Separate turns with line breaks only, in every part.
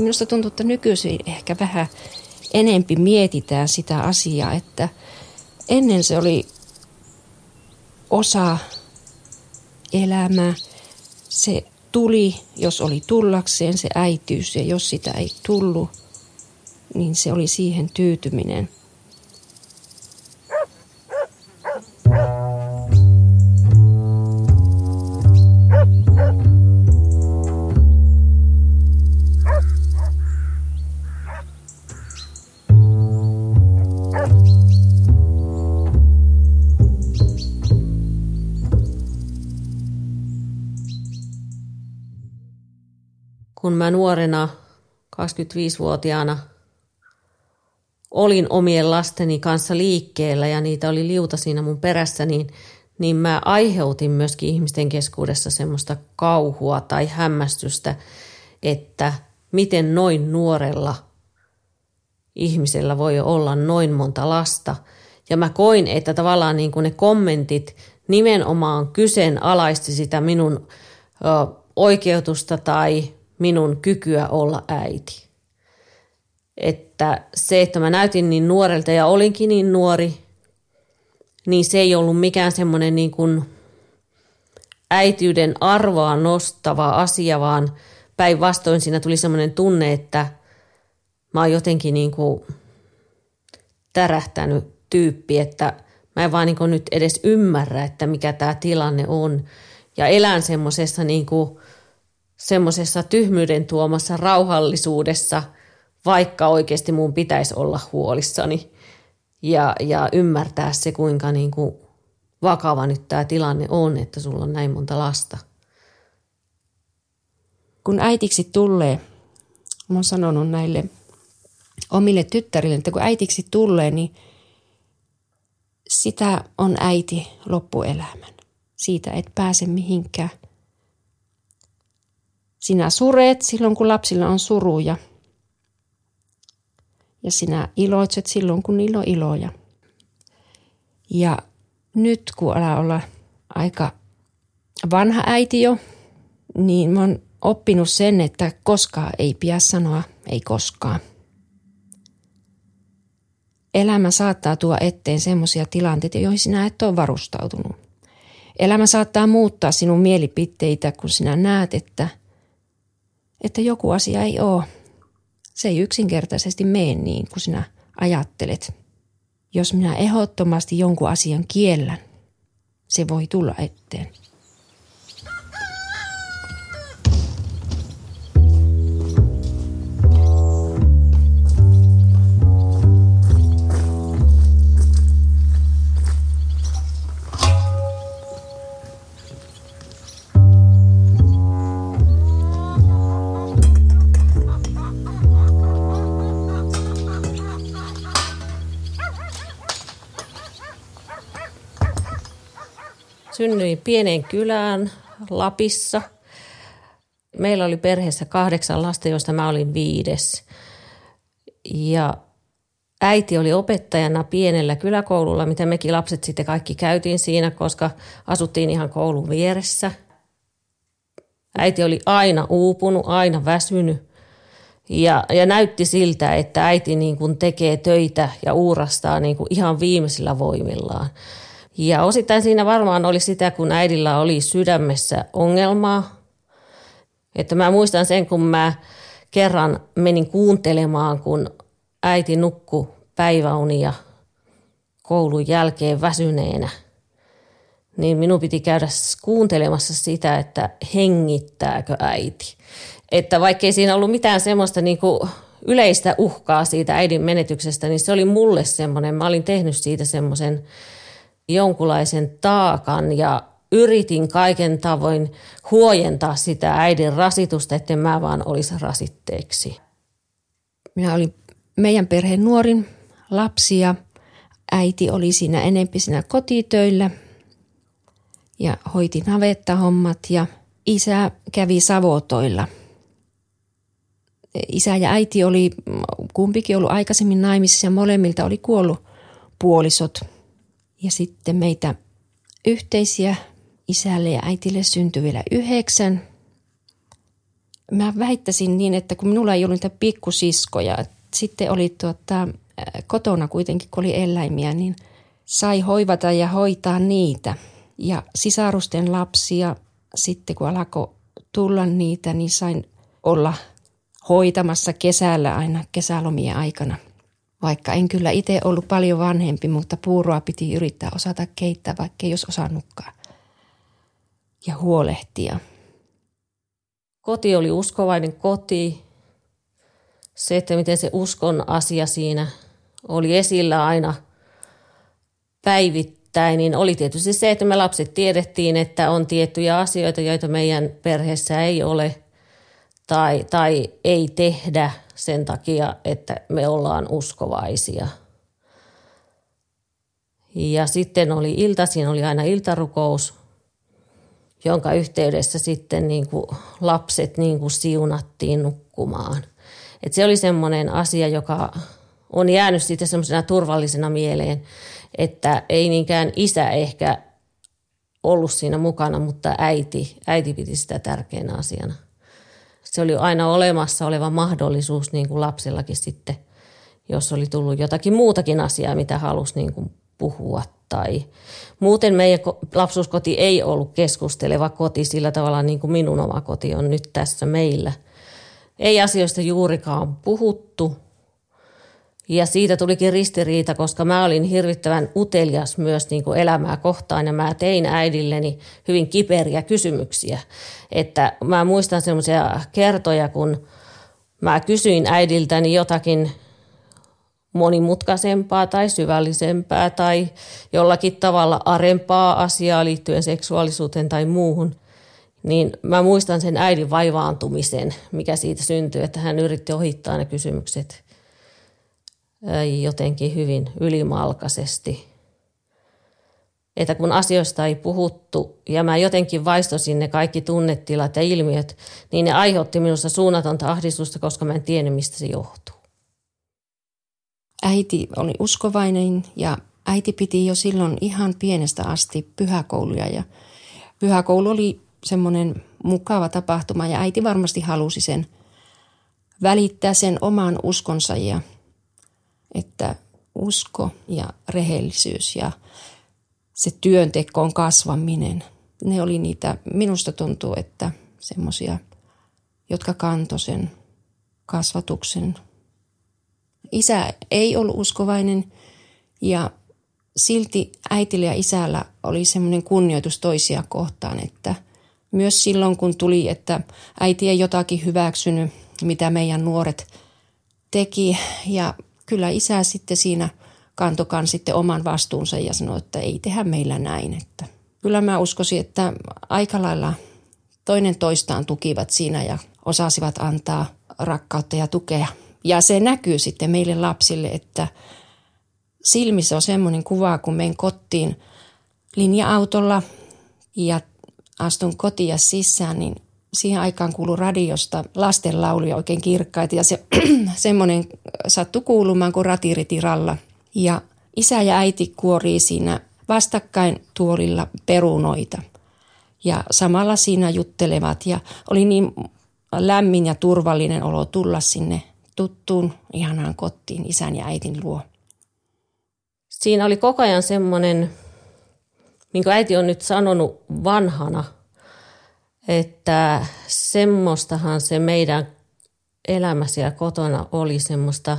Minusta tuntuu, että nykyisin ehkä vähän enempi mietitään sitä asiaa, että ennen se oli osa elämää. Se tuli, jos oli tullakseen se äityys ja jos sitä ei tullut, niin se oli siihen tyytyminen –
nuorena 25-vuotiaana olin omien lasteni kanssa liikkeellä ja niitä oli liuta siinä mun perässä, niin, niin mä aiheutin myöskin ihmisten keskuudessa semmoista kauhua tai hämmästystä, että miten noin nuorella ihmisellä voi olla noin monta lasta. Ja mä koin, että tavallaan niin kuin ne kommentit nimenomaan kyseenalaisti sitä minun ö, oikeutusta tai minun kykyä olla äiti. Että se, että mä näytin niin nuorelta ja olinkin niin nuori, niin se ei ollut mikään semmoinen niin kuin äityyden arvoa nostava asia, vaan päinvastoin siinä tuli semmoinen tunne, että mä oon jotenkin niin kuin tärähtänyt tyyppi, että mä en vaan niin nyt edes ymmärrä, että mikä tämä tilanne on. Ja elän semmoisessa niin kuin semmoisessa tyhmyyden tuomassa rauhallisuudessa, vaikka oikeasti mun pitäisi olla huolissani ja, ja ymmärtää se, kuinka niin kuin vakava nyt tämä tilanne on, että sulla on näin monta lasta.
Kun äitiksi tulee, mä oon sanonut näille omille tyttärille, että kun äitiksi tulee, niin sitä on äiti loppuelämän. Siitä et pääse mihinkään. Sinä sureet silloin, kun lapsilla on suruja. Ja sinä iloitset silloin, kun niillä on iloja. Ja nyt, kun ala olla aika vanha äiti jo, niin mä oon oppinut sen, että koskaan ei pidä sanoa ei koskaan. Elämä saattaa tuoda eteen semmoisia tilanteita, joihin sinä et ole varustautunut. Elämä saattaa muuttaa sinun mielipiteitä, kun sinä näet, että – että joku asia ei ole. Se ei yksinkertaisesti mene niin kuin sinä ajattelet. Jos minä ehdottomasti jonkun asian kiellän, se voi tulla eteen.
Synnyin pieneen kylään Lapissa. Meillä oli perheessä kahdeksan lasta, joista mä olin viides. Ja äiti oli opettajana pienellä kyläkoululla, mitä mekin lapset sitten kaikki käytiin siinä, koska asuttiin ihan koulun vieressä. Äiti oli aina uupunut, aina väsynyt. Ja, ja näytti siltä, että äiti niin kuin tekee töitä ja uurastaa niin kuin ihan viimeisillä voimillaan. Ja osittain siinä varmaan oli sitä, kun äidillä oli sydämessä ongelmaa. Että mä muistan sen, kun mä kerran menin kuuntelemaan, kun äiti nukku päiväunia koulun jälkeen väsyneenä. Niin minun piti käydä kuuntelemassa sitä, että hengittääkö äiti. Että vaikkei siinä ollut mitään semmoista niin kuin yleistä uhkaa siitä äidin menetyksestä, niin se oli mulle semmoinen, mä olin tehnyt siitä semmoisen jonkunlaisen taakan ja yritin kaiken tavoin huojentaa sitä äidin rasitusta, että mä vaan olisi rasitteeksi.
Minä olin meidän perheen nuorin lapsi ja äiti oli siinä enempi siinä kotitöillä ja hoiti navettahommat ja isä kävi savotoilla. Isä ja äiti oli kumpikin ollut aikaisemmin naimisissa ja molemmilta oli kuollut puolisot – ja sitten meitä yhteisiä isälle ja äitille syntyi vielä yhdeksän. mä väittäisin niin, että kun minulla ei ollut niitä pikkusiskoja, sitten oli tuota, kotona kuitenkin, kun oli eläimiä, niin sai hoivata ja hoitaa niitä. Ja sisarusten lapsia, sitten kun alkoi tulla niitä, niin sain olla hoitamassa kesällä aina kesälomien aikana. Vaikka en kyllä itse ollut paljon vanhempi, mutta puuroa piti yrittää osata keittää, vaikka jos osannutkaan. Ja huolehtia.
Koti oli uskovainen koti. Se, että miten se uskon asia siinä oli esillä aina päivittäin, niin oli tietysti se, että me lapset tiedettiin, että on tiettyjä asioita, joita meidän perheessä ei ole tai, tai ei tehdä sen takia, että me ollaan uskovaisia. Ja sitten oli iltaisin, oli aina iltarukous, jonka yhteydessä sitten niin kuin lapset niin kuin siunattiin nukkumaan. Et se oli semmoinen asia, joka on jäänyt sitten semmoisena turvallisena mieleen, että ei niinkään isä ehkä ollut siinä mukana, mutta äiti, äiti piti sitä tärkeänä asiana. Se oli aina olemassa oleva mahdollisuus niin kuin lapsellakin sitten, jos oli tullut jotakin muutakin asiaa, mitä halusi niin kuin puhua tai muuten meidän lapsuuskoti ei ollut keskusteleva koti sillä tavalla niin kuin minun oma koti on nyt tässä meillä. Ei asioista juurikaan puhuttu ja siitä tulikin ristiriita, koska mä olin hirvittävän utelias myös niin kuin elämää kohtaan ja mä tein äidilleni hyvin kiperiä kysymyksiä. Että mä muistan semmoisia kertoja, kun mä kysyin äidiltäni jotakin monimutkaisempaa tai syvällisempää tai jollakin tavalla arempaa asiaa liittyen seksuaalisuuteen tai muuhun, niin mä muistan sen äidin vaivaantumisen, mikä siitä syntyi, että hän yritti ohittaa ne kysymykset jotenkin hyvin ylimalkaisesti. Että kun asioista ei puhuttu ja mä jotenkin vaistosin ne kaikki tunnetilat ja ilmiöt, niin ne aiheutti minusta suunnatonta ahdistusta, koska mä en tiennyt, mistä se johtuu
äiti oli uskovainen ja äiti piti jo silloin ihan pienestä asti pyhäkouluja ja pyhäkoulu oli semmoinen mukava tapahtuma ja äiti varmasti halusi sen välittää sen oman uskonsa ja että usko ja rehellisyys ja se työntekoon kasvaminen, ne oli niitä, minusta tuntuu, että semmoisia, jotka kantoi sen kasvatuksen. Isä ei ollut uskovainen ja silti äitillä ja isällä oli semmoinen kunnioitus toisia kohtaan, että myös silloin kun tuli, että äiti ei jotakin hyväksynyt, mitä meidän nuoret teki ja kyllä isä sitten siinä kantokan sitten oman vastuunsa ja sanoi, että ei tehdä meillä näin. Että kyllä mä uskoisin, että aika lailla toinen toistaan tukivat siinä ja osasivat antaa rakkautta ja tukea ja se näkyy sitten meille lapsille, että silmissä on semmoinen kuva, kun menen kotiin linja-autolla ja astun kotia sisään, niin siihen aikaan kuuluu radiosta lastenlauluja oikein kirkkaita ja se semmoinen sattui kuulumaan kuin ratiritiralla. Ja isä ja äiti kuorii siinä vastakkain tuolilla perunoita ja samalla siinä juttelevat ja oli niin lämmin ja turvallinen olo tulla sinne tuttuun ihanaan kotiin isän ja äitin luo.
Siinä oli koko ajan semmoinen, minkä äiti on nyt sanonut vanhana, että semmoistahan se meidän elämässä ja kotona oli semmoista,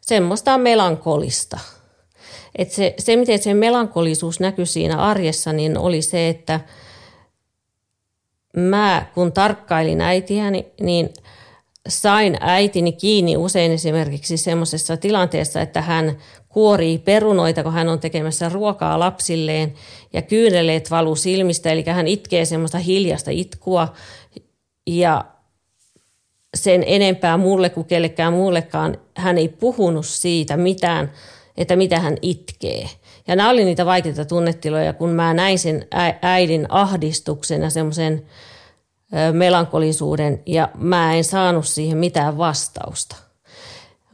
semmoista melankolista. Et se, se, miten se melankolisuus näkyi siinä arjessa, niin oli se, että mä kun tarkkailin äitiäni, niin – sain äitini kiinni usein esimerkiksi semmoisessa tilanteessa, että hän kuorii perunoita, kun hän on tekemässä ruokaa lapsilleen ja kyyneleet valuu silmistä, eli hän itkee semmoista hiljasta itkua ja sen enempää mulle kuin kellekään muullekaan hän ei puhunut siitä mitään, että mitä hän itkee. Ja nämä oli niitä vaikeita tunnetiloja, kun mä näin sen äidin ahdistuksen ja semmoisen melankolisuuden ja mä en saanut siihen mitään vastausta.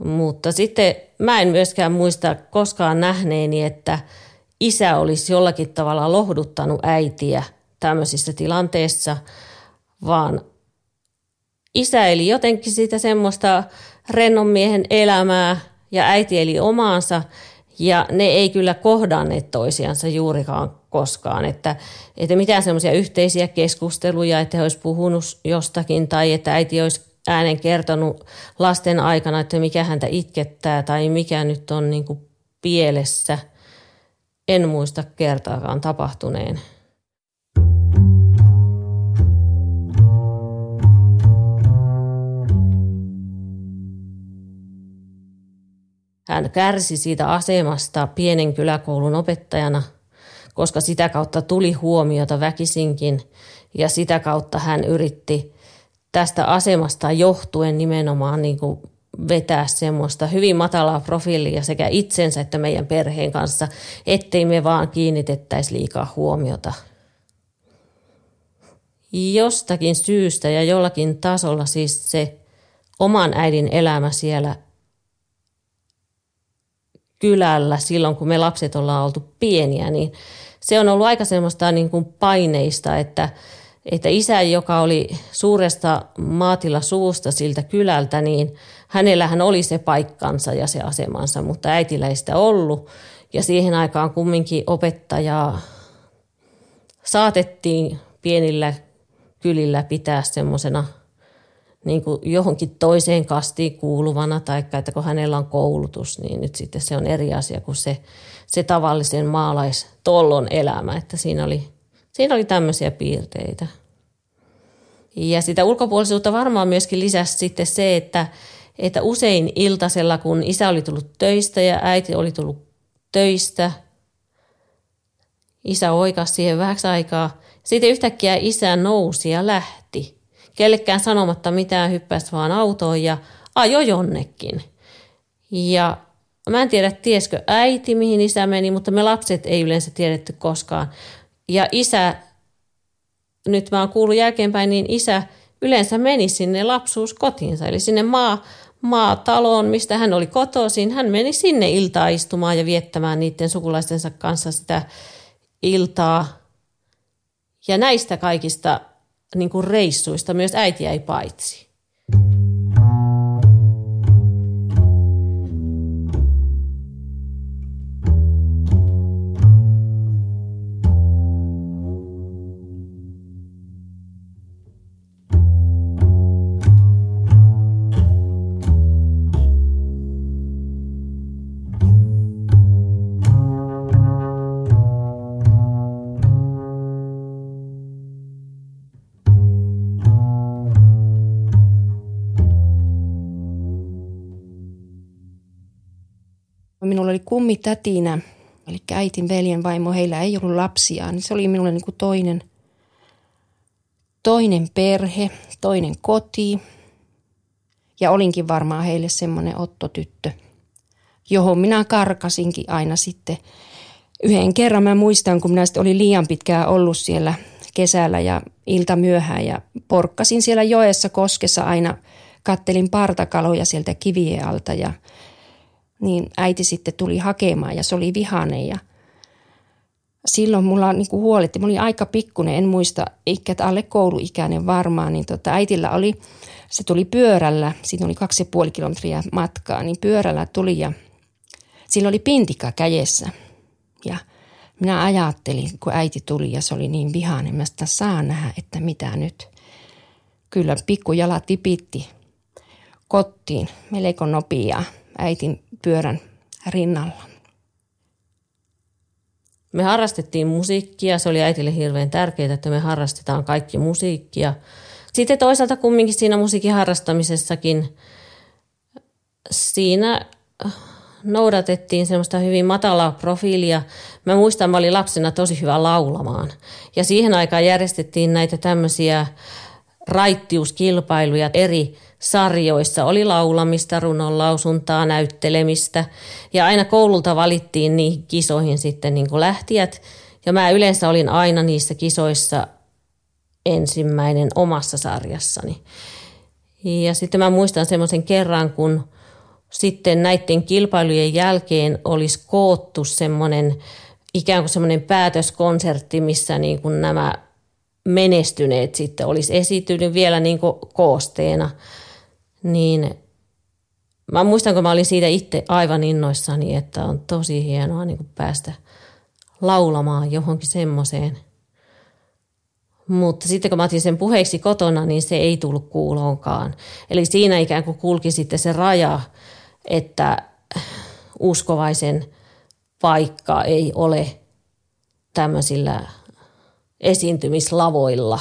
Mutta sitten mä en myöskään muista koskaan nähneeni, että isä olisi jollakin tavalla lohduttanut äitiä tämmöisissä tilanteissa, vaan isä eli jotenkin sitä semmoista rennon miehen elämää ja äiti eli omaansa ja ne ei kyllä kohdanneet toisiansa juurikaan koskaan, että, että mitään semmoisia yhteisiä keskusteluja, että he olisi puhunut jostakin tai että äiti olisi äänen kertonut lasten aikana, että mikä häntä itkettää tai mikä nyt on niin kuin pielessä. En muista kertaakaan tapahtuneen. Hän kärsi siitä asemasta pienen kyläkoulun opettajana, koska sitä kautta tuli huomiota väkisinkin ja sitä kautta hän yritti tästä asemasta johtuen nimenomaan niin kuin vetää semmoista hyvin matalaa profiilia sekä itsensä että meidän perheen kanssa, ettei me vaan kiinnitettäisi liikaa huomiota. Jostakin syystä ja jollakin tasolla siis se oman äidin elämä siellä kylällä silloin, kun me lapset ollaan oltu pieniä, niin se on ollut aika semmoista niin kuin paineista, että, että isä, joka oli suuresta maatila suusta siltä kylältä, niin hänellähän oli se paikkansa ja se asemansa, mutta äitillä ei sitä ollut. Ja siihen aikaan kumminkin opettajaa saatettiin pienillä kylillä pitää semmoisena niin johonkin toiseen kastiin kuuluvana, tai että kun hänellä on koulutus, niin nyt sitten se on eri asia kuin se, se tavallisen maalaistollon elämä, että siinä oli, siinä oli tämmöisiä piirteitä. Ja sitä ulkopuolisuutta varmaan myöskin lisäsi sitten se, että, että usein iltasella, kun isä oli tullut töistä ja äiti oli tullut töistä, isä oikasi siihen vähäksi aikaa. Sitten yhtäkkiä isä nousi ja lähti kellekään sanomatta mitään, hyppäsi vaan autoon ja ajoi jonnekin. Ja mä en tiedä, tiesikö äiti, mihin isä meni, mutta me lapset ei yleensä tiedetty koskaan. Ja isä, nyt mä oon kuullut jälkeenpäin, niin isä yleensä meni sinne lapsuuskotiinsa, eli sinne maa, maataloon, mistä hän oli kotoisin. Hän meni sinne iltaa istumaan ja viettämään niiden sukulaistensa kanssa sitä iltaa. Ja näistä kaikista niin kuin reissuista myös äiti jäi paitsi.
Oli kummitätinä, eli äitin veljen vaimo, heillä ei ollut lapsia, niin se oli minulle niin kuin toinen, toinen perhe, toinen koti. Ja olinkin varmaan heille semmoinen ottotyttö, johon minä karkasinkin aina sitten. Yhden kerran mä muistan, kun minä olin liian pitkään ollut siellä kesällä ja ilta myöhään ja porkkasin siellä joessa koskessa aina, kattelin partakaloja sieltä kivien alta ja – niin äiti sitten tuli hakemaan ja se oli vihane ja silloin mulla niin kuin huoletti, mä olin aika pikkunen, en muista, eikä alle kouluikäinen varmaan, niin tota, äitillä oli, se tuli pyörällä, siinä oli kaksi ja puoli kilometriä matkaa, niin pyörällä tuli ja sillä oli pintika kädessä. Ja minä ajattelin, kun äiti tuli ja se oli niin vihainen, mä sitä saan nähdä, että mitä nyt. Kyllä pikkujala tipitti kottiin melko nopeaa äitin pyörän rinnalla.
Me harrastettiin musiikkia, se oli äitille hirveän tärkeää, että me harrastetaan kaikki musiikkia. Sitten toisaalta kumminkin siinä musiikin harrastamisessakin, siinä noudatettiin semmoista hyvin matalaa profiilia. Mä muistan, mä olin lapsena tosi hyvä laulamaan. Ja siihen aikaan järjestettiin näitä tämmöisiä raittiuskilpailuja eri sarjoissa oli laulamista, runon lausuntaa, näyttelemistä ja aina koululta valittiin niihin kisoihin sitten niin kuin lähtijät. Ja mä yleensä olin aina niissä kisoissa ensimmäinen omassa sarjassani. Ja sitten mä muistan semmoisen kerran, kun sitten näiden kilpailujen jälkeen olisi koottu semmoinen ikään kuin semmoinen päätöskonsertti, missä niin kuin nämä menestyneet sitten, olisi esiintynyt vielä niin koosteena, niin mä muistan, kun mä olin siitä itse aivan innoissani, että on tosi hienoa niin päästä laulamaan johonkin semmoiseen. Mutta sitten kun mä otin sen puheeksi kotona, niin se ei tullut kuuloonkaan. Eli siinä ikään kuin kulki sitten se raja, että uskovaisen paikka ei ole tämmöisillä esiintymislavoilla.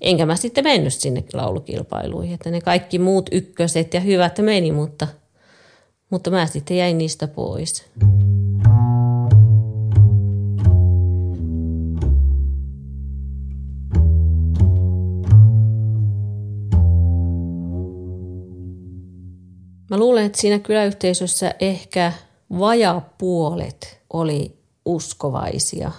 Enkä mä sitten mennyt sinne laulukilpailuihin, että ne kaikki muut ykköset ja hyvät meni, mutta, mutta mä sitten jäin niistä pois. Mä luulen, että siinä kyläyhteisössä ehkä vajaa puolet oli uskovaisia.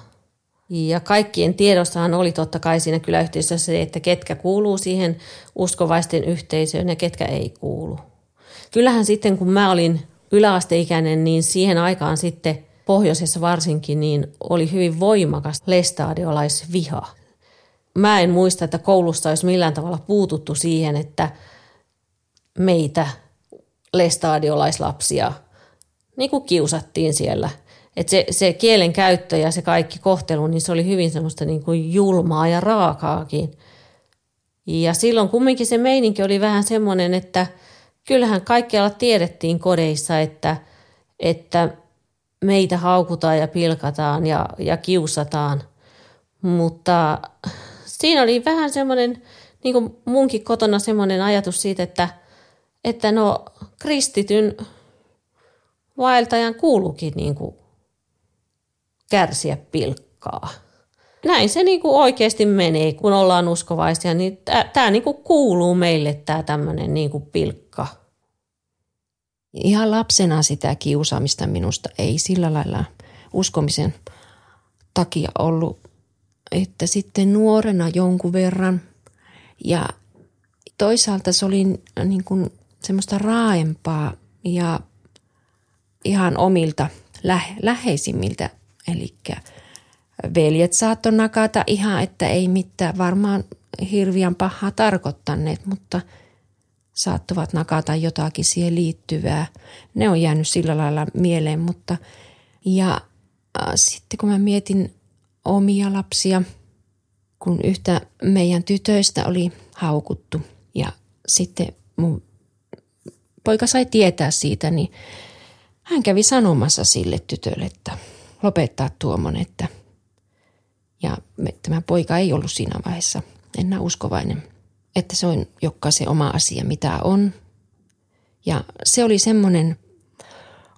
Ja kaikkien tiedossahan oli totta kai siinä kyläyhteisössä se, että ketkä kuuluu siihen uskovaisten yhteisöön ja ketkä ei kuulu. Kyllähän sitten kun mä olin yläasteikäinen, niin siihen aikaan sitten pohjoisessa varsinkin niin oli hyvin voimakas lestadiolaisviha. Mä en muista, että koulussa olisi millään tavalla puututtu siihen, että meitä lestadiolaislapsia niin kuin kiusattiin siellä. Et se, se kielen käyttö ja se kaikki kohtelu, niin se oli hyvin semmoista niin kuin julmaa ja raakaakin. Ja silloin kumminkin se meininki oli vähän semmoinen, että kyllähän kaikkialla tiedettiin kodeissa, että, että meitä haukutaan ja pilkataan ja, ja kiusataan. Mutta siinä oli vähän semmoinen, niin kuin munkin kotona semmoinen ajatus siitä, että, että no kristityn vaeltajan kuuluukin niin kuin kärsiä pilkkaa. Näin se niin kuin oikeasti menee, kun ollaan uskovaisia, niin tämä niin kuin kuuluu meille tämä tämmöinen niin kuin pilkka.
Ihan lapsena sitä kiusaamista minusta ei sillä lailla uskomisen takia ollut, että sitten nuorena jonkun verran ja toisaalta se oli niin kuin semmoista raaempaa ja ihan omilta lähe, läheisimmiltä. Eli veljet saattoi nakata ihan, että ei mitään varmaan hirviän pahaa tarkoittaneet, mutta saattavat nakata jotakin siihen liittyvää. Ne on jäänyt sillä lailla mieleen, mutta ja äh, sitten kun mä mietin omia lapsia, kun yhtä meidän tytöistä oli haukuttu ja sitten mun poika sai tietää siitä, niin hän kävi sanomassa sille tytölle, että lopettaa tuomon, että ja tämä poika ei ollut siinä vaiheessa enää uskovainen, että se on jokaisen oma asia, mitä on. Ja se oli semmoinen,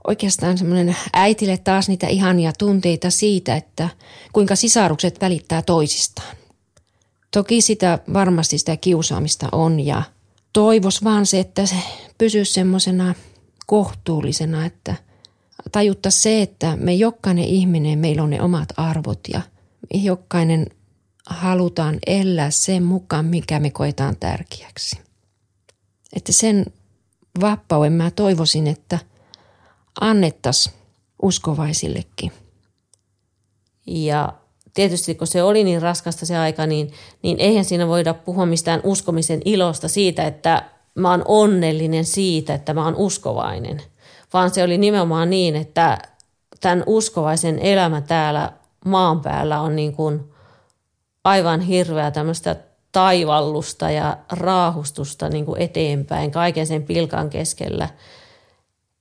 oikeastaan semmoinen äitille taas niitä ihania tunteita siitä, että kuinka sisarukset välittää toisistaan. Toki sitä varmasti sitä kiusaamista on ja toivos vaan se, että se pysyisi semmoisena kohtuullisena, että tajutta se, että me jokainen ihminen, meillä on ne omat arvot ja jokainen halutaan elää sen mukaan, mikä me koetaan tärkeäksi. Että sen vapauden mä toivoisin, että annettaisiin uskovaisillekin.
Ja tietysti kun se oli niin raskasta se aika, niin, niin eihän siinä voida puhua mistään uskomisen ilosta siitä, että mä oon onnellinen siitä, että mä oon uskovainen. Vaan se oli nimenomaan niin, että tämän uskovaisen elämä täällä maan päällä on niin kuin aivan hirveä tämmöistä taivallusta ja raahustusta niin kuin eteenpäin kaiken sen pilkan keskellä.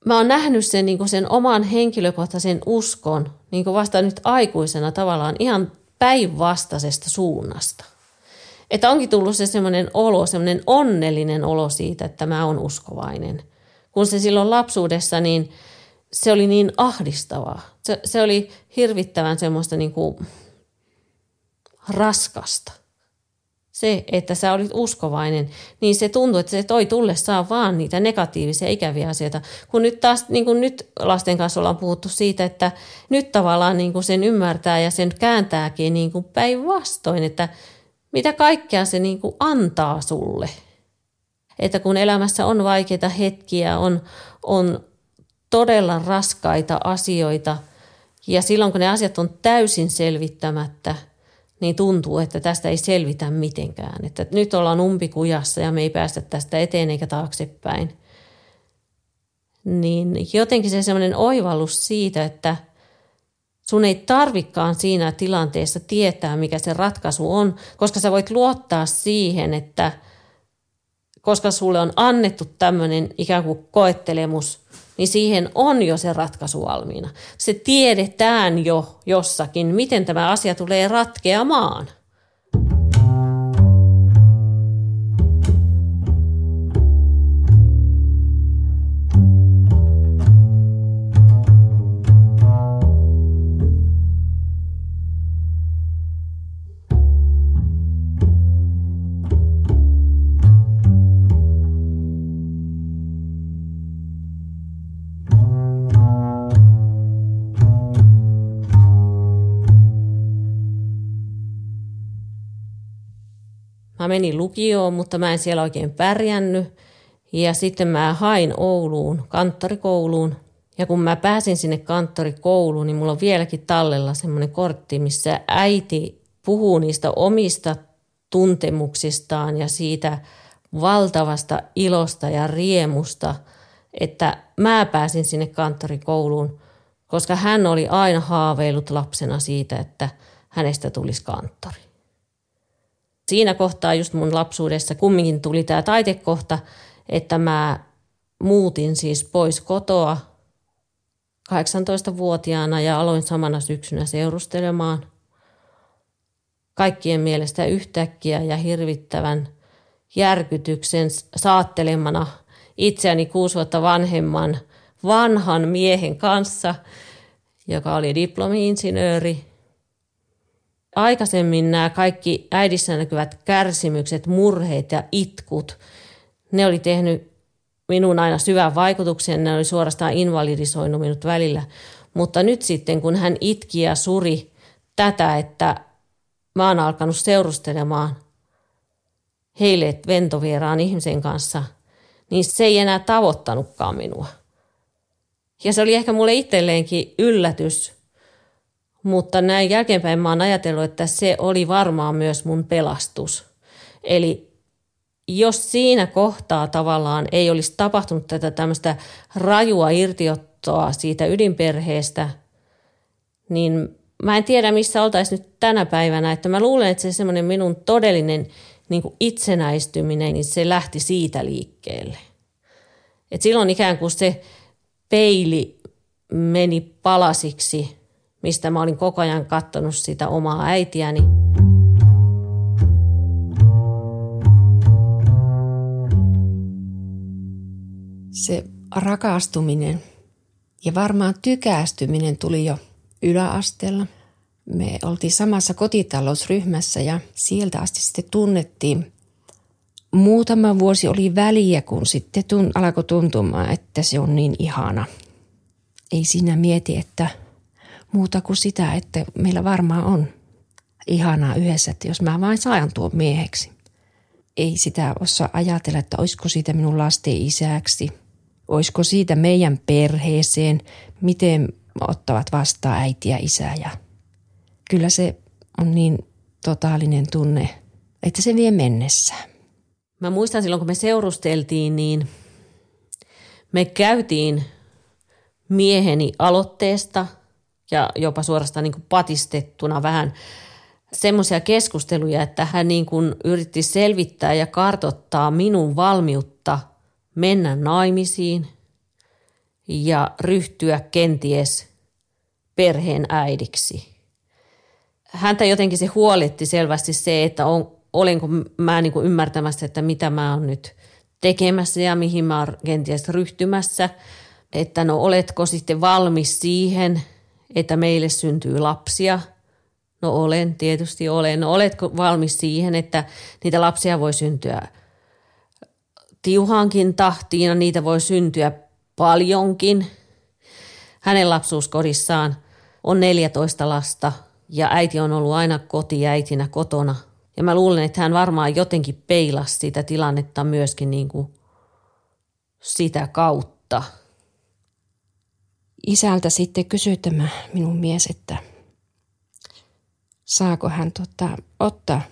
Mä oon nähnyt sen, niin kuin sen oman henkilökohtaisen uskon niin kuin vasta nyt aikuisena tavallaan ihan päinvastaisesta suunnasta. Että onkin tullut se semmoinen olo, semmoinen onnellinen olo siitä, että mä oon uskovainen. Kun se silloin lapsuudessa, niin se oli niin ahdistavaa. Se, se oli hirvittävän semmoista niin kuin raskasta. Se, että sä olit uskovainen, niin se tuntui, että se toi tullessaan vaan niitä negatiivisia ikäviä asioita. Kun nyt taas, niin kuin nyt lasten kanssa ollaan puhuttu siitä, että nyt tavallaan niin kuin sen ymmärtää ja sen kääntääkin niin kuin päinvastoin, että mitä kaikkea se niin kuin antaa sulle. Että kun elämässä on vaikeita hetkiä, on, on todella raskaita asioita ja silloin kun ne asiat on täysin selvittämättä, niin tuntuu, että tästä ei selvitä mitenkään. Että nyt ollaan umpikujassa ja me ei päästä tästä eteen eikä taaksepäin. Niin jotenkin se semmoinen oivallus siitä, että sun ei tarvikaan siinä tilanteessa tietää, mikä se ratkaisu on, koska sä voit luottaa siihen, että koska sulle on annettu tämmöinen ikään kuin koettelemus – niin siihen on jo se ratkaisu valmiina. Se tiedetään jo jossakin, miten tämä asia tulee ratkeamaan. Menin lukioon, mutta mä en siellä oikein pärjännyt. Ja sitten mä hain Ouluun, kanttorikouluun. Ja kun mä pääsin sinne kanttorikouluun, niin mulla on vieläkin tallella semmoinen kortti, missä äiti puhuu niistä omista tuntemuksistaan ja siitä valtavasta ilosta ja riemusta, että mä pääsin sinne kanttorikouluun, koska hän oli aina haaveillut lapsena siitä, että hänestä tulisi kanttori. Siinä kohtaa just mun lapsuudessa kumminkin tuli tämä taitekohta, että mä muutin siis pois kotoa 18-vuotiaana ja aloin samana syksynä seurustelemaan. Kaikkien mielestä yhtäkkiä ja hirvittävän järkytyksen saattelemana itseäni kuusi vuotta vanhemman vanhan miehen kanssa, joka oli diplomi-insinööri aikaisemmin nämä kaikki äidissä näkyvät kärsimykset, murheet ja itkut, ne oli tehnyt minun aina syvän vaikutuksen, ne oli suorastaan invalidisoinut minut välillä. Mutta nyt sitten, kun hän itki ja suri tätä, että mä oon alkanut seurustelemaan heille ventovieraan ihmisen kanssa, niin se ei enää tavoittanutkaan minua. Ja se oli ehkä mulle itselleenkin yllätys, mutta näin jälkeenpäin mä oon ajatellut, että se oli varmaan myös mun pelastus. Eli jos siinä kohtaa tavallaan ei olisi tapahtunut tätä tämmöistä rajua irtiottoa siitä ydinperheestä, niin mä en tiedä, missä oltaisiin nyt tänä päivänä. Että mä luulen, että se semmoinen minun todellinen niin kuin itsenäistyminen, niin se lähti siitä liikkeelle. Et silloin ikään kuin se peili meni palasiksi mistä mä olin koko ajan katsonut sitä omaa äitiäni.
Se rakastuminen ja varmaan tykästyminen tuli jo yläasteella. Me oltiin samassa kotitalousryhmässä ja sieltä asti sitten tunnettiin. Muutama vuosi oli väliä, kun sitten tun, alkoi tuntumaan, että se on niin ihana. Ei siinä mieti, että muuta kuin sitä, että meillä varmaan on ihanaa yhdessä, että jos mä vain saan tuon mieheksi. Ei sitä osaa ajatella, että olisiko siitä minun lasten isäksi, olisiko siitä meidän perheeseen, miten ottavat vastaan äiti ja isä. Ja kyllä se on niin totaalinen tunne, että se vie mennessä.
Mä muistan silloin, kun me seurusteltiin, niin me käytiin mieheni aloitteesta – ja jopa suorastaan niin kuin patistettuna vähän semmoisia keskusteluja, että hän niin kuin yritti selvittää ja kartottaa minun valmiutta mennä naimisiin ja ryhtyä kenties perheen äidiksi. Häntä jotenkin se huoletti selvästi se, että on, olenko mä niin kuin ymmärtämässä, että mitä mä oon nyt tekemässä ja mihin mä oon kenties ryhtymässä. Että no oletko sitten valmis siihen – että meille syntyy lapsia? No olen, tietysti olen. No oletko valmis siihen, että niitä lapsia voi syntyä tiuhankin tahtiin ja niitä voi syntyä paljonkin? Hänen lapsuuskodissaan on 14 lasta ja äiti on ollut aina kotiäitinä kotona. Ja mä luulen, että hän varmaan jotenkin peilasi sitä tilannetta myöskin niin kuin sitä kautta
isältä sitten kysyi tämä minun mies, että saako hän tota, ottaa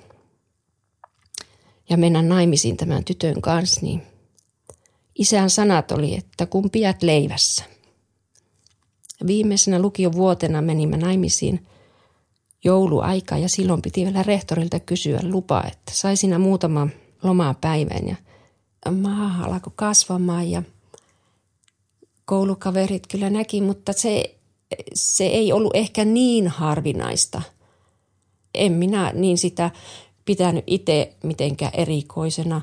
ja mennä naimisiin tämän tytön kanssa, niin isän sanat oli, että kun piät leivässä. Viimeisenä lukiovuotena menimme naimisiin jouluaika ja silloin piti vielä rehtorilta kysyä lupaa, että sai siinä muutama lomaa päivän ja maa alkoi kasvamaan ja koulukaverit kyllä näki, mutta se, se ei ollut ehkä niin harvinaista. En minä niin sitä pitänyt itse mitenkään erikoisena,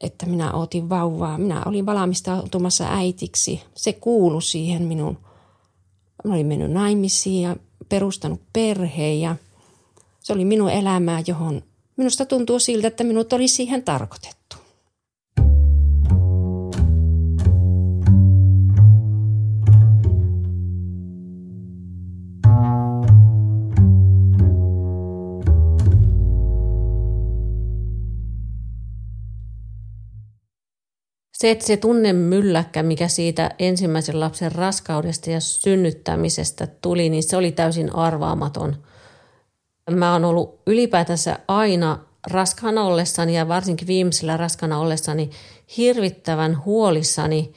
että minä otin vauvaa. Minä olin valmistautumassa äitiksi. Se kuului siihen minun. Mä olin mennyt naimisiin ja perustanut perheen ja se oli minun elämää, johon minusta tuntuu siltä, että minut oli siihen tarkoitettu.
Se, että se tunne mylläkkä, mikä siitä ensimmäisen lapsen raskaudesta ja synnyttämisestä tuli, niin se oli täysin arvaamaton. Mä oon ollut ylipäätänsä aina raskaana ollessani ja varsinkin viimeisellä raskaana ollessani hirvittävän huolissani,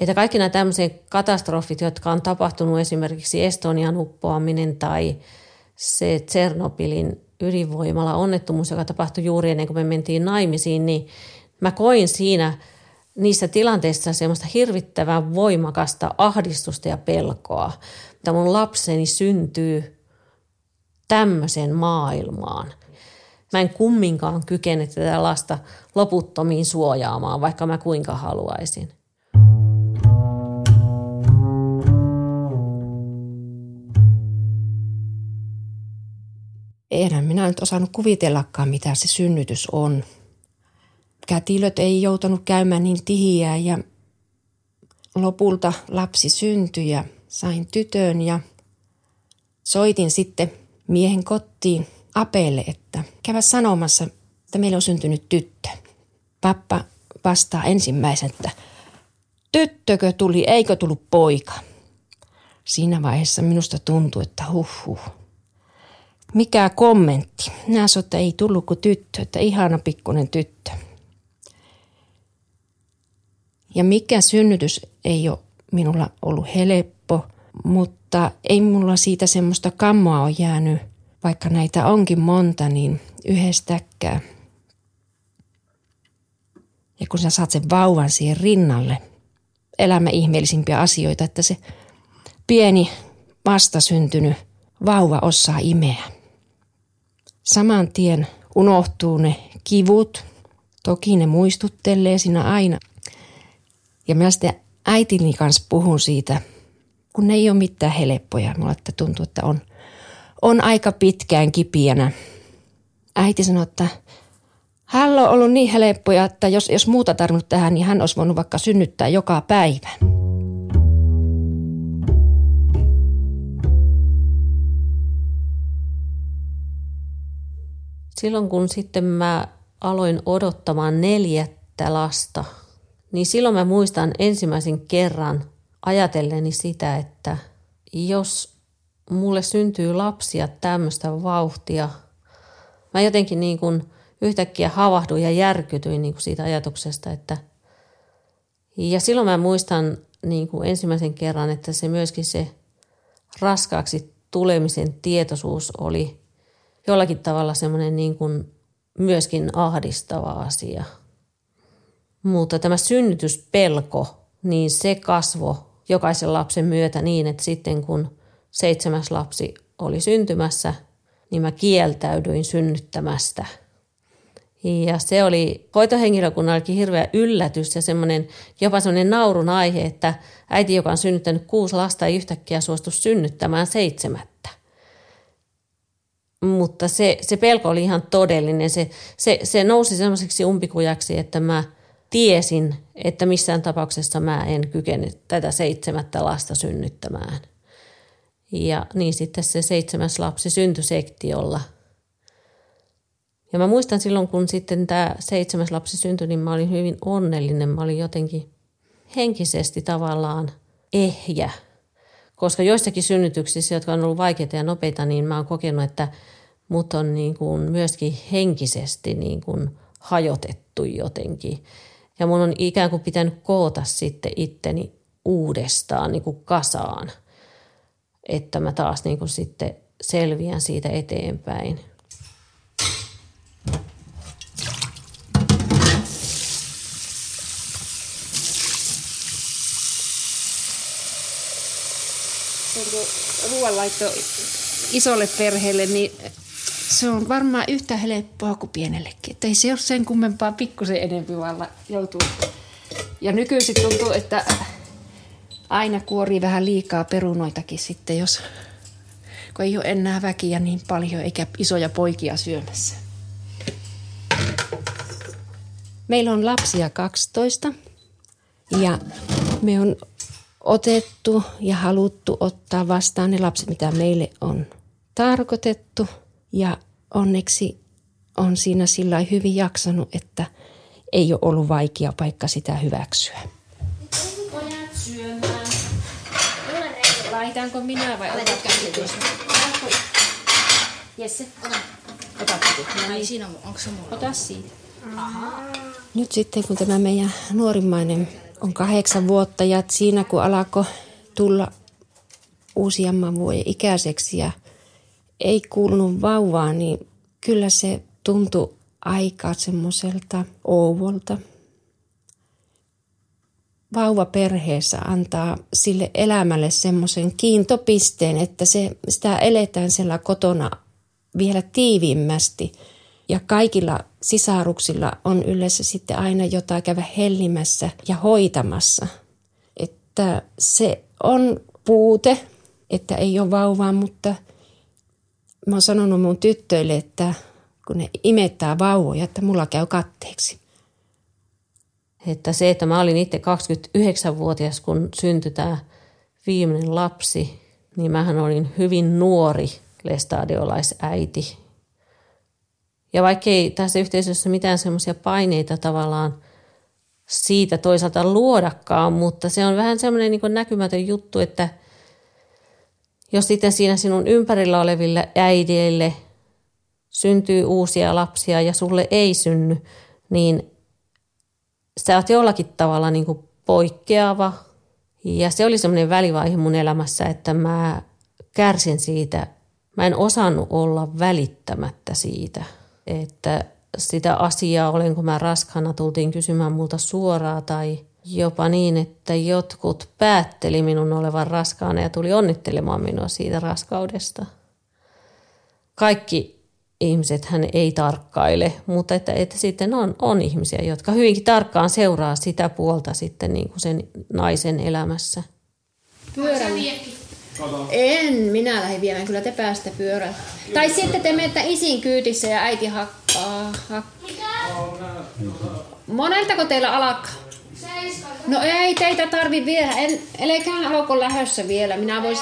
että kaikki nämä tämmöiset katastrofit, jotka on tapahtunut esimerkiksi Estonian uppoaminen tai se Tsernobylin ydinvoimala onnettomuus, joka tapahtui juuri ennen kuin me mentiin naimisiin, niin mä koin siinä niissä tilanteissa semmoista hirvittävän voimakasta ahdistusta ja pelkoa, että mun lapseni syntyy tämmöiseen maailmaan. Mä en kumminkaan kykene tätä lasta loputtomiin suojaamaan, vaikka mä kuinka haluaisin.
Eihän minä nyt osannut kuvitellakaan, mitä se synnytys on kätilöt ei joutunut käymään niin tihiä ja lopulta lapsi syntyi ja sain tytön ja soitin sitten miehen kotiin Apeelle, että kävä sanomassa, että meillä on syntynyt tyttö. Pappa vastaa ensimmäisen, että tyttökö tuli, eikö tullut poika. Siinä vaiheessa minusta tuntui, että huh huh. Mikä kommentti? Nää että ei tullut kuin tyttö, että ihana pikkunen tyttö. Ja mikä synnytys ei ole minulla ollut helppo, mutta ei mulla siitä semmoista kammoa ole jäänyt, vaikka näitä onkin monta, niin yhdestäkään. Ja kun sä saat sen vauvan siihen rinnalle, elämä ihmeellisimpiä asioita, että se pieni vastasyntynyt vauva osaa imeä. Saman tien unohtuu ne kivut. Toki ne muistuttelee siinä aina ja mä sitten äitini kanssa puhun siitä, kun ne ei ole mitään helppoja. Mulla että tuntuu, että on, on aika pitkään kipiänä. Äiti sanoi, että hän on ollut niin helppoja, että jos, jos muuta tarvinnut tähän, niin hän olisi voinut vaikka synnyttää joka päivä.
Silloin kun sitten mä aloin odottamaan neljättä lasta – niin silloin mä muistan ensimmäisen kerran ajatelleni sitä, että jos mulle syntyy lapsia tämmöistä vauhtia, mä jotenkin niin kuin yhtäkkiä havahduin ja järkytyin niin kuin siitä ajatuksesta, että ja silloin mä muistan niin kuin ensimmäisen kerran, että se myöskin se raskaaksi tulemisen tietoisuus oli jollakin tavalla semmoinen niin kuin myöskin ahdistava asia – mutta tämä synnytyspelko, niin se kasvo jokaisen lapsen myötä niin, että sitten kun seitsemäs lapsi oli syntymässä, niin mä kieltäydyin synnyttämästä. Ja se oli hoitohenkilökunnallekin hirveä yllätys ja semmoinen, jopa semmoinen naurun aihe, että äiti, joka on synnyttänyt kuusi lasta, ei yhtäkkiä suostu synnyttämään seitsemättä. Mutta se, se pelko oli ihan todellinen. Se, se, se nousi semmoiseksi umpikujaksi, että mä – tiesin, että missään tapauksessa mä en kykene tätä seitsemättä lasta synnyttämään. Ja niin sitten se seitsemäs lapsi syntyi sektiolla. Ja mä muistan silloin, kun sitten tämä seitsemäs lapsi syntyi, niin mä olin hyvin onnellinen. Mä olin jotenkin henkisesti tavallaan ehjä, Koska joissakin synnytyksissä, jotka on ollut vaikeita ja nopeita, niin mä oon kokenut, että mut on niin kuin myöskin henkisesti niin kuin hajotettu jotenkin. Ja mun on ikään kuin pitänyt koota sitten itteni uudestaan niin kuin kasaan, että mä taas niin kuin sitten selviän siitä eteenpäin.
ruoanlaitto isolle perheelle, niin se on varmaan yhtä helppoa kuin pienellekin. Että ei se ole sen kummempaa pikkusen enempi, vaan joutuu. Ja nykyisin tuntuu, että aina kuorii vähän liikaa perunoitakin sitten, jos kun ei ole enää väkiä niin paljon eikä isoja poikia syömässä. Meillä on lapsia 12 ja me on otettu ja haluttu ottaa vastaan ne lapset, mitä meille on tarkoitettu. Ja onneksi on siinä sillä hyvin jaksanut, että ei ole ollut vaikea paikka sitä hyväksyä. Pojat syömään. Laitaanko minä vai otatko Jesse, ota. Otatko? No niin. Siinä on, onko se mulla? Ota siitä. Aha. Nyt sitten kun tämä meidän nuorimmainen on kahdeksan vuotta ja siinä kun alkoi tulla uusiamman vuoden ikäiseksi ja ei kuulunut vauvaa, niin kyllä se tuntui aika semmoiselta ouvolta. Vauva perheessä antaa sille elämälle semmoisen kiintopisteen, että se, sitä eletään siellä kotona vielä tiiviimmästi. Ja kaikilla sisaruksilla on yleensä sitten aina jotain käydä hellimässä ja hoitamassa. Että se on puute, että ei ole vauvaa, mutta mä oon sanonut mun tyttöille, että kun ne imettää vauvoja, että mulla käy katteeksi.
Että se, että mä olin itse 29-vuotias, kun syntyi tämä viimeinen lapsi, niin mähän olin hyvin nuori lestadiolaisäiti. Ja vaikka ei tässä yhteisössä mitään semmoisia paineita tavallaan siitä toisaalta luodakaan, mutta se on vähän semmoinen niin näkymätön juttu, että jos sitten siinä sinun ympärillä oleville äideille syntyy uusia lapsia ja sulle ei synny, niin sä oot jollakin tavalla niin kuin poikkeava. Ja se oli semmoinen välivaihe mun elämässä, että mä kärsin siitä mä en osannut olla välittämättä siitä, että sitä asiaa, olenko mä raskana, tultiin kysymään multa suoraa tai jopa niin, että jotkut päätteli minun olevan raskaana ja tuli onnittelemaan minua siitä raskaudesta. Kaikki ihmiset hän ei tarkkaile, mutta että, että sitten on, on ihmisiä, jotka hyvinkin tarkkaan seuraa sitä puolta sitten niin kuin sen naisen elämässä.
Pyörällä. En, minä lähdin viemään. Kyllä te päästä pyörällä. Tai sitten te menette isin kyytissä ja äiti hakkaa. Hak... Moneltako teillä alkaa? No ei teitä tarvi vielä. En, elekään alko lähössä vielä. Minä vois...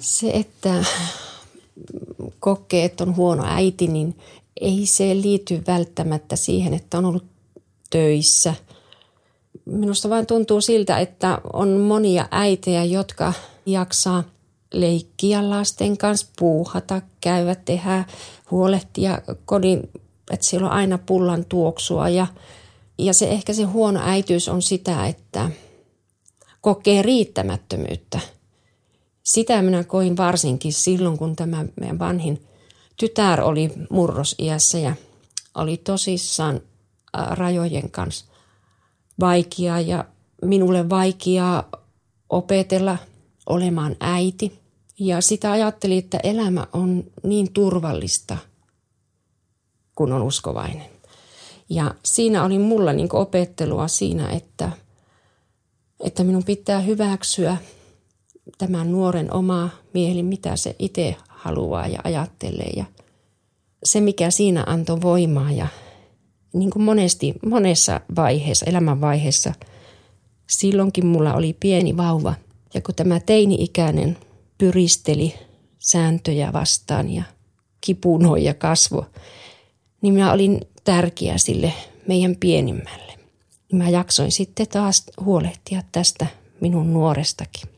Se, että kokee, että on huono äiti, niin ei se liity välttämättä siihen, että on ollut töissä – Minusta vain tuntuu siltä, että on monia äitejä, jotka jaksaa leikkiä lasten kanssa, puuhata, käydä, tehdä, huolehtia kodin, että siellä on aina pullan tuoksua. Ja, ja se ehkä se huono äityys on sitä, että kokee riittämättömyyttä. Sitä minä koin varsinkin silloin, kun tämä meidän vanhin tytär oli murrosiässä ja oli tosissaan rajojen kanssa vaikeaa ja minulle vaikeaa opetella olemaan äiti. Ja sitä ajattelin, että elämä on niin turvallista, kun on uskovainen. Ja siinä oli mulla niin opettelua siinä, että, että minun pitää hyväksyä tämän nuoren oma mieli, mitä se itse haluaa ja ajattelee. Ja se, mikä siinä antoi voimaa ja niin kuin monesti, monessa vaiheessa, elämänvaiheessa, silloinkin mulla oli pieni vauva. Ja kun tämä teini-ikäinen pyristeli sääntöjä vastaan ja kipunoi ja kasvo, niin mä olin tärkeä sille meidän pienimmälle. Mä jaksoin sitten taas huolehtia tästä minun nuorestakin.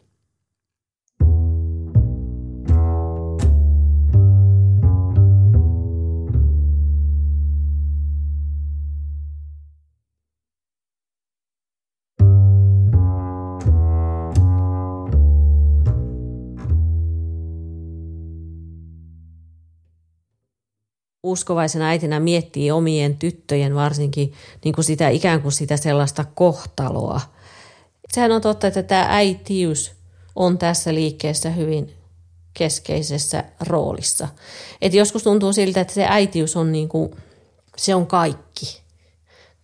Uskovaisena äitinä miettii omien tyttöjen varsinkin niin kuin sitä ikään kuin sitä sellaista kohtaloa. Sehän on totta, että tämä äitiys on tässä liikkeessä hyvin keskeisessä roolissa. Et joskus tuntuu siltä, että se äitiys on niin kuin, se on kaikki.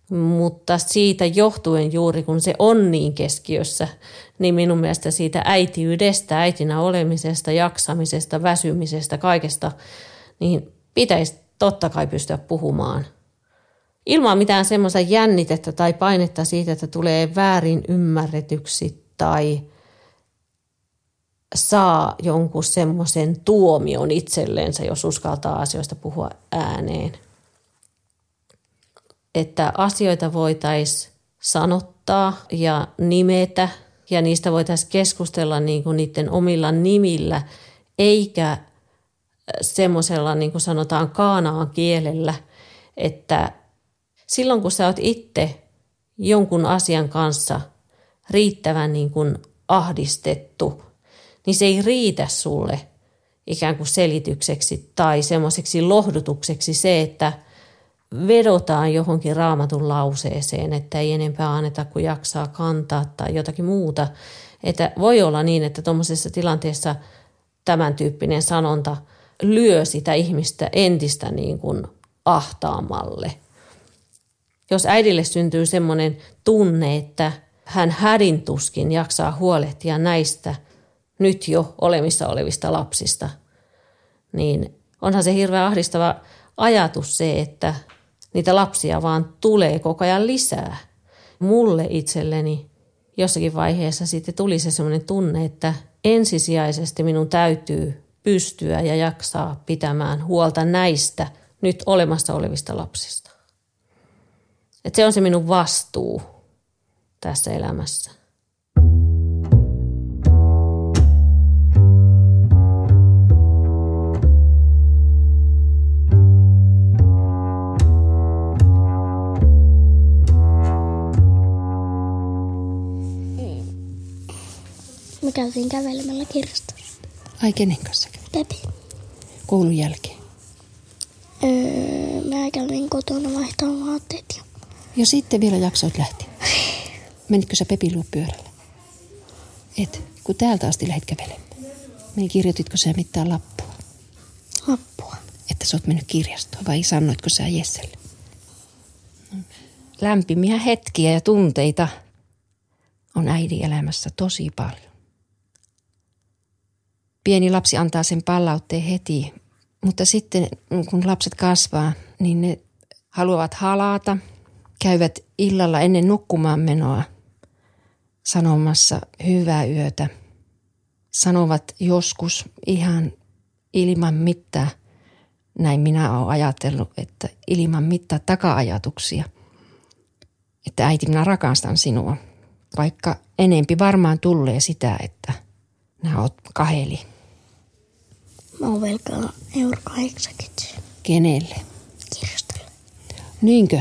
Mutta siitä johtuen juuri, kun se on niin keskiössä, niin minun mielestä siitä äitiydestä, äitinä olemisesta, jaksamisesta, väsymisestä, kaikesta, niin pitäisi totta kai pystyä puhumaan. Ilman mitään semmoista jännitettä tai painetta siitä, että tulee väärin ymmärretyksi tai saa jonkun semmoisen tuomion itselleensä, jos uskaltaa asioista puhua ääneen. Että asioita voitaisiin sanottaa ja nimetä ja niistä voitaisiin keskustella niin kuin niiden omilla nimillä, eikä semmoisella, niin kuin sanotaan, kaanaan kielellä, että silloin kun sä oot itse jonkun asian kanssa riittävän niin kuin ahdistettu, niin se ei riitä sulle ikään kuin selitykseksi tai semmoiseksi lohdutukseksi se, että vedotaan johonkin raamatun lauseeseen, että ei enempää anneta kuin jaksaa kantaa tai jotakin muuta. Että voi olla niin, että tuommoisessa tilanteessa tämän tyyppinen sanonta – lyö sitä ihmistä entistä niin kuin ahtaamalle. Jos äidille syntyy semmoinen tunne, että hän hädintuskin jaksaa huolehtia näistä nyt jo olemissa olevista lapsista, niin onhan se hirveän ahdistava ajatus se, että niitä lapsia vaan tulee koko ajan lisää. Mulle itselleni jossakin vaiheessa sitten tuli se semmoinen tunne, että ensisijaisesti minun täytyy pystyä ja jaksaa pitämään huolta näistä nyt olemassa olevista lapsista. Et se on se minun vastuu tässä elämässä.
Me käytiin kävelemällä kirjastossa.
Ai kenen kanssa?
Pepi.
Koulun jälkeen.
Öö, mä kävin kotona vaihtamaan vaatteet. Ja...
ja sitten vielä jaksoit lähteä. Menitkö sä Pepin luo pyörällä? Et, kun täältä asti lähdit kävelemään. Niin kirjoititko sä mitään lappua?
Lappua.
Että sä oot mennyt kirjastoon vai sanoitko sä Jesselle?
Lämpimiä hetkiä ja tunteita on äidin elämässä tosi paljon pieni lapsi antaa sen palautteen heti, mutta sitten kun lapset kasvaa, niin ne haluavat halata, käyvät illalla ennen nukkumaan menoa sanomassa hyvää yötä. Sanovat joskus ihan ilman mittaa, näin minä olen ajatellut, että ilman mittaa taka-ajatuksia, että äiti minä rakastan sinua, vaikka enempi varmaan tulee sitä, että nämä oot kaheli.
Mä oon velkaa euro 80.
Kenelle?
Kirjastolle.
Niinkö?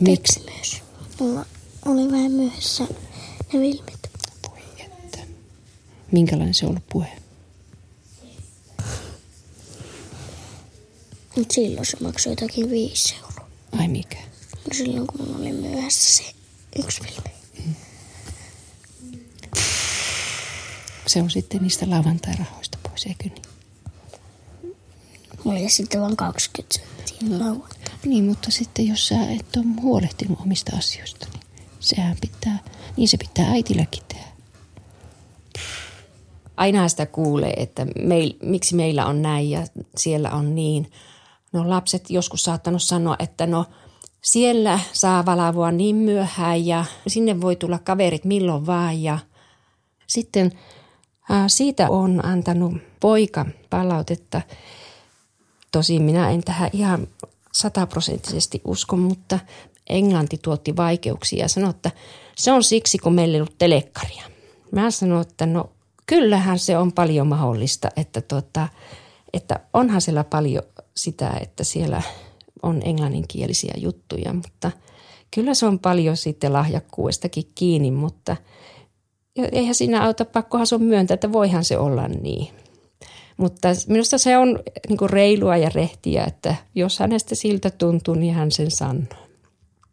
Miksi?
Myös. Mulla oli vähän myöhässä ne vilmit.
Voi että. Minkälainen se on ollut puhe?
Mut silloin se maksoi jotakin viisi euroa.
Ai mikä?
No silloin kun mulla oli myöhässä se yksi filmi.
Se on sitten niistä lauantai-rahoista
Mulla oli sitten vain 20 senttiä.
Niin, mutta sitten jos sä et ole huolehtinut omista asioista, niin sehän pitää, niin se pitää äitilläkin tehdä.
Aina sitä kuulee, että meil, miksi meillä on näin ja siellä on niin. No lapset joskus saattanut sanoa, että no siellä saa valavua niin myöhään ja sinne voi tulla kaverit milloin vaan ja sitten siitä on antanut poika palautetta. Tosin minä en tähän ihan sataprosenttisesti usko, mutta englanti tuotti vaikeuksia ja sanoi, että se on siksi, kun meillä ei ollut telekkaria. Mä sanoin, että no kyllähän se on paljon mahdollista, että, tota, että onhan siellä paljon sitä, että siellä on englanninkielisiä juttuja, mutta kyllä se on paljon sitten lahjakkuudestakin kiinni, mutta – eihän siinä auta, pakkohan se on myöntää, että voihan se olla niin. Mutta minusta se on niin kuin reilua ja rehtiä, että jos hänestä siltä tuntuu, niin hän sen sanoo.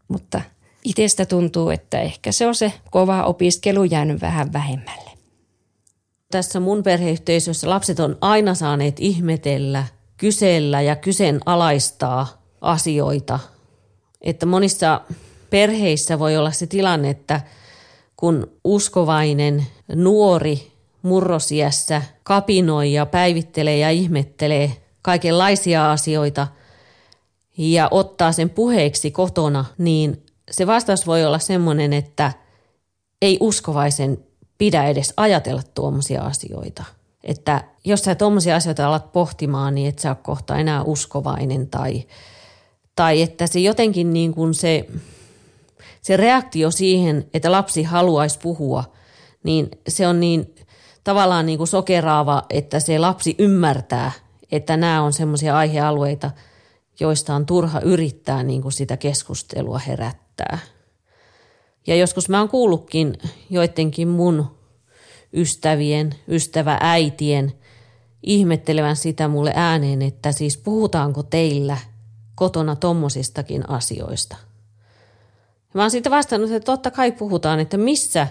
Mutta itsestä tuntuu, että ehkä se on se kova opiskelu jäänyt vähän vähemmälle.
Tässä mun perheyhteisössä lapset on aina saaneet ihmetellä, kysellä ja kyseenalaistaa asioita. Että monissa perheissä voi olla se tilanne, että kun uskovainen nuori murrosiässä kapinoi ja päivittelee ja ihmettelee kaikenlaisia asioita ja ottaa sen puheeksi kotona, niin se vastaus voi olla semmoinen, että ei uskovaisen pidä edes ajatella tuommoisia asioita. Että jos sä tuommoisia asioita alat pohtimaan, niin et sä ole kohta enää uskovainen tai, tai että se jotenkin niin kuin se, se reaktio siihen, että lapsi haluaisi puhua, niin se on niin tavallaan niin kuin sokeraava, että se lapsi ymmärtää, että nämä on semmoisia aihealueita, joista on turha yrittää niin kuin sitä keskustelua herättää. Ja joskus mä oon kuullutkin joidenkin mun ystävien, ystävääitien ihmettelevän sitä mulle ääneen, että siis puhutaanko teillä kotona tommosistakin asioista. Mä oon siitä vastannut, että totta kai puhutaan, että missä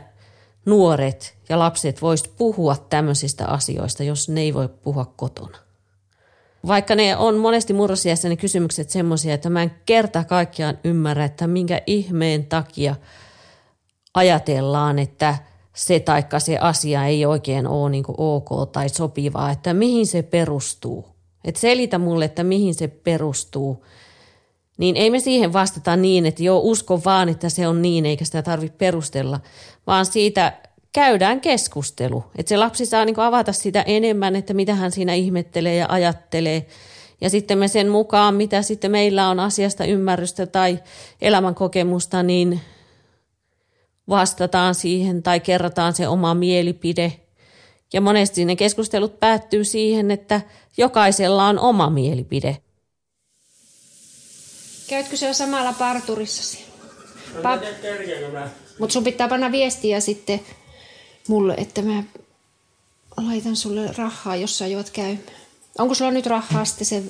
nuoret ja lapset voisivat puhua tämmöisistä asioista, jos ne ei voi puhua kotona. Vaikka ne on monesti murrosiässä ne kysymykset semmoisia, että mä en kerta kaikkiaan ymmärrä, että minkä ihmeen takia ajatellaan, että se taikka se asia ei oikein ole niin ok tai sopivaa, että mihin se perustuu. Että selitä mulle, että mihin se perustuu. Niin ei me siihen vastata niin, että joo, usko vaan, että se on niin, eikä sitä tarvitse perustella, vaan siitä käydään keskustelu. Että se lapsi saa niin avata sitä enemmän, että mitä hän siinä ihmettelee ja ajattelee. Ja sitten me sen mukaan, mitä sitten meillä on asiasta ymmärrystä tai elämänkokemusta, niin vastataan siihen tai kerrotaan se oma mielipide. Ja monesti ne keskustelut päättyy siihen, että jokaisella on oma mielipide.
Käytkö se jo samalla parturissasi? Pa- Mutta sun pitää panna viestiä sitten mulle, että mä laitan sulle rahaa, jos sä juot käymään. Onko sulla nyt rahaa sitten se,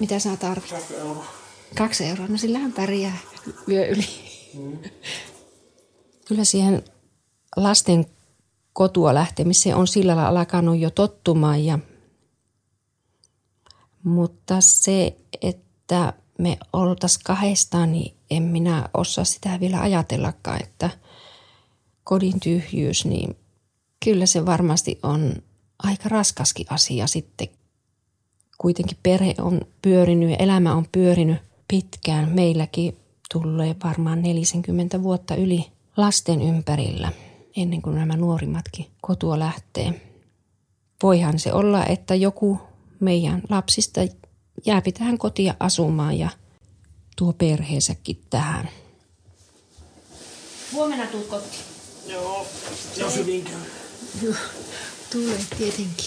mitä sä tarvitset? Kaksi euroa. Kaksi euroa, no sillähän pärjää yö yli. Mm. Kyllä siihen lasten kotua lähtemiseen on sillä lailla alkanut jo tottumaan. Ja, mutta se, että me oltaisiin kahdestaan, niin en minä osaa sitä vielä ajatellakaan, että kodin tyhjyys, niin kyllä se varmasti on aika raskaskin asia sitten. Kuitenkin perhe on pyörinyt ja elämä on pyörinyt pitkään. Meilläkin tulee varmaan 40 vuotta yli lasten ympärillä ennen kuin nämä nuorimmatkin kotua lähtee. Voihan se olla, että joku meidän lapsista jääpi tähän kotia asumaan ja tuo perheensäkin tähän. Huomenna tuut kotiin.
Joo, jos hyvin käy.
Joo, tulee tietenkin.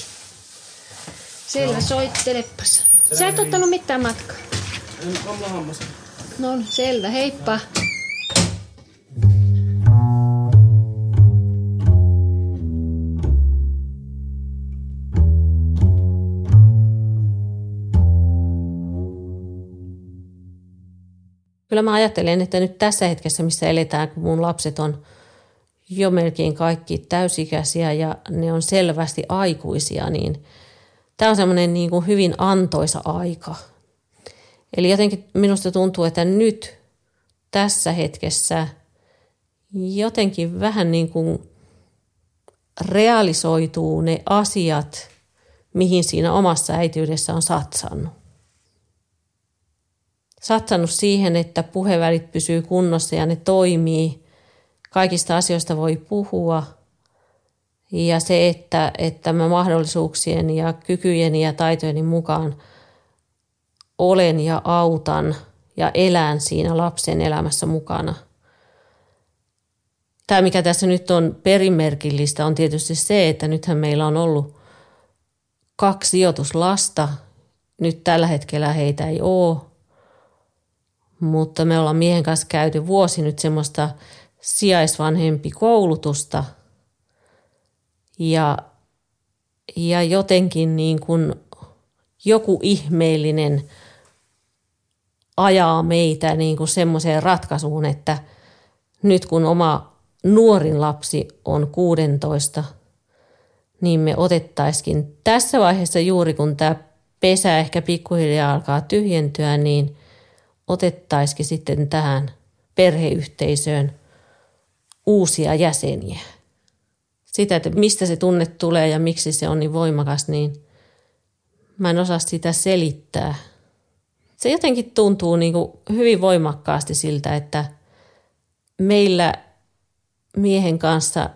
Selvä, soittelepas. Sä et ottanut mitään matkaa.
En olla hammas.
No selvä, heippa.
Kyllä mä ajattelen, että nyt tässä hetkessä, missä eletään, kun mun lapset on jo melkein kaikki täysikäisiä ja ne on selvästi aikuisia, niin tämä on semmoinen niin kuin hyvin antoisa aika. Eli jotenkin minusta tuntuu, että nyt tässä hetkessä jotenkin vähän niin kuin realisoituu ne asiat, mihin siinä omassa äityydessä on satsannut satsannut siihen, että puhevälit pysyy kunnossa ja ne toimii. Kaikista asioista voi puhua. Ja se, että, että mä mahdollisuuksien ja kykyjeni ja taitojeni mukaan olen ja autan ja elän siinä lapsen elämässä mukana. Tämä, mikä tässä nyt on perimerkillistä, on tietysti se, että nythän meillä on ollut kaksi sijoituslasta. Nyt tällä hetkellä heitä ei ole mutta me ollaan miehen kanssa käyty vuosi nyt semmoista sijaisvanhempi koulutusta. Ja ja jotenkin niin kuin joku ihmeellinen ajaa meitä niin kuin semmoiseen ratkaisuun, että nyt kun oma nuorin lapsi on 16, niin me otettaisikin tässä vaiheessa juuri kun tämä pesä ehkä pikkuhiljaa alkaa tyhjentyä, niin otettaisikin sitten tähän perheyhteisöön uusia jäseniä. Sitä, että mistä se tunne tulee ja miksi se on niin voimakas, niin mä en osaa sitä selittää. Se jotenkin tuntuu niin kuin hyvin voimakkaasti siltä, että meillä miehen kanssa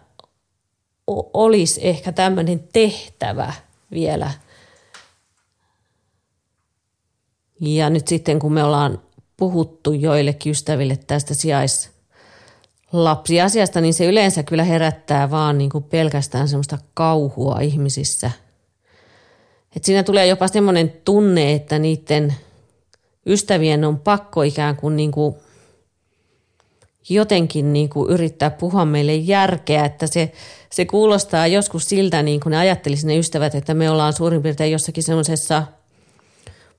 olisi ehkä tämmöinen tehtävä vielä. Ja nyt sitten kun me ollaan puhuttu joillekin ystäville tästä sijaislapsiasiasta, niin se yleensä kyllä herättää vaan niin kuin pelkästään semmoista kauhua ihmisissä. Et siinä tulee jopa semmoinen tunne, että niiden ystävien on pakko ikään kuin, niin kuin jotenkin niin kuin yrittää puhua meille järkeä, että se, se kuulostaa joskus siltä, niin kuin ne ajattelisivat ne ystävät, että me ollaan suurin piirtein jossakin semmoisessa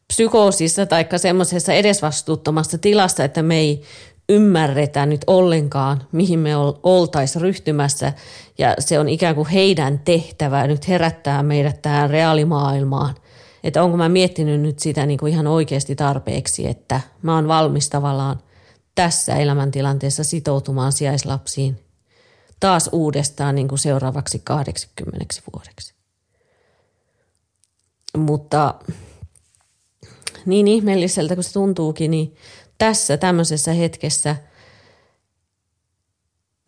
psykoosissa tai semmoisessa edesvastuuttomassa tilassa, että me ei ymmärretä nyt ollenkaan, mihin me oltaisiin ryhtymässä. Ja se on ikään kuin heidän tehtävä nyt herättää meidät tähän reaalimaailmaan. Että onko mä miettinyt nyt sitä niin kuin ihan oikeasti tarpeeksi, että mä oon valmis tavallaan – tässä elämäntilanteessa sitoutumaan sijaislapsiin taas uudestaan niin kuin seuraavaksi 80 vuodeksi. Mutta niin ihmeelliseltä kuin se tuntuukin, niin tässä tämmöisessä hetkessä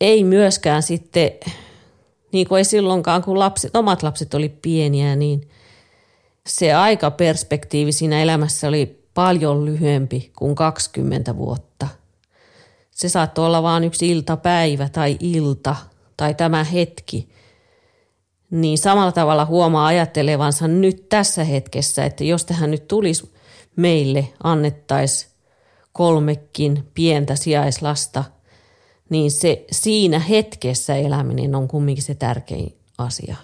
ei myöskään sitten, niin kuin ei silloinkaan, kun lapset, omat lapset oli pieniä, niin se aikaperspektiivi siinä elämässä oli paljon lyhyempi kuin 20 vuotta – se saattoi olla vain yksi iltapäivä tai ilta tai tämä hetki. Niin samalla tavalla huomaa ajattelevansa nyt tässä hetkessä, että jos tähän nyt tulisi meille, annettaisiin kolmekin pientä sijaislasta, niin se siinä hetkessä eläminen on kumminkin se tärkein asia.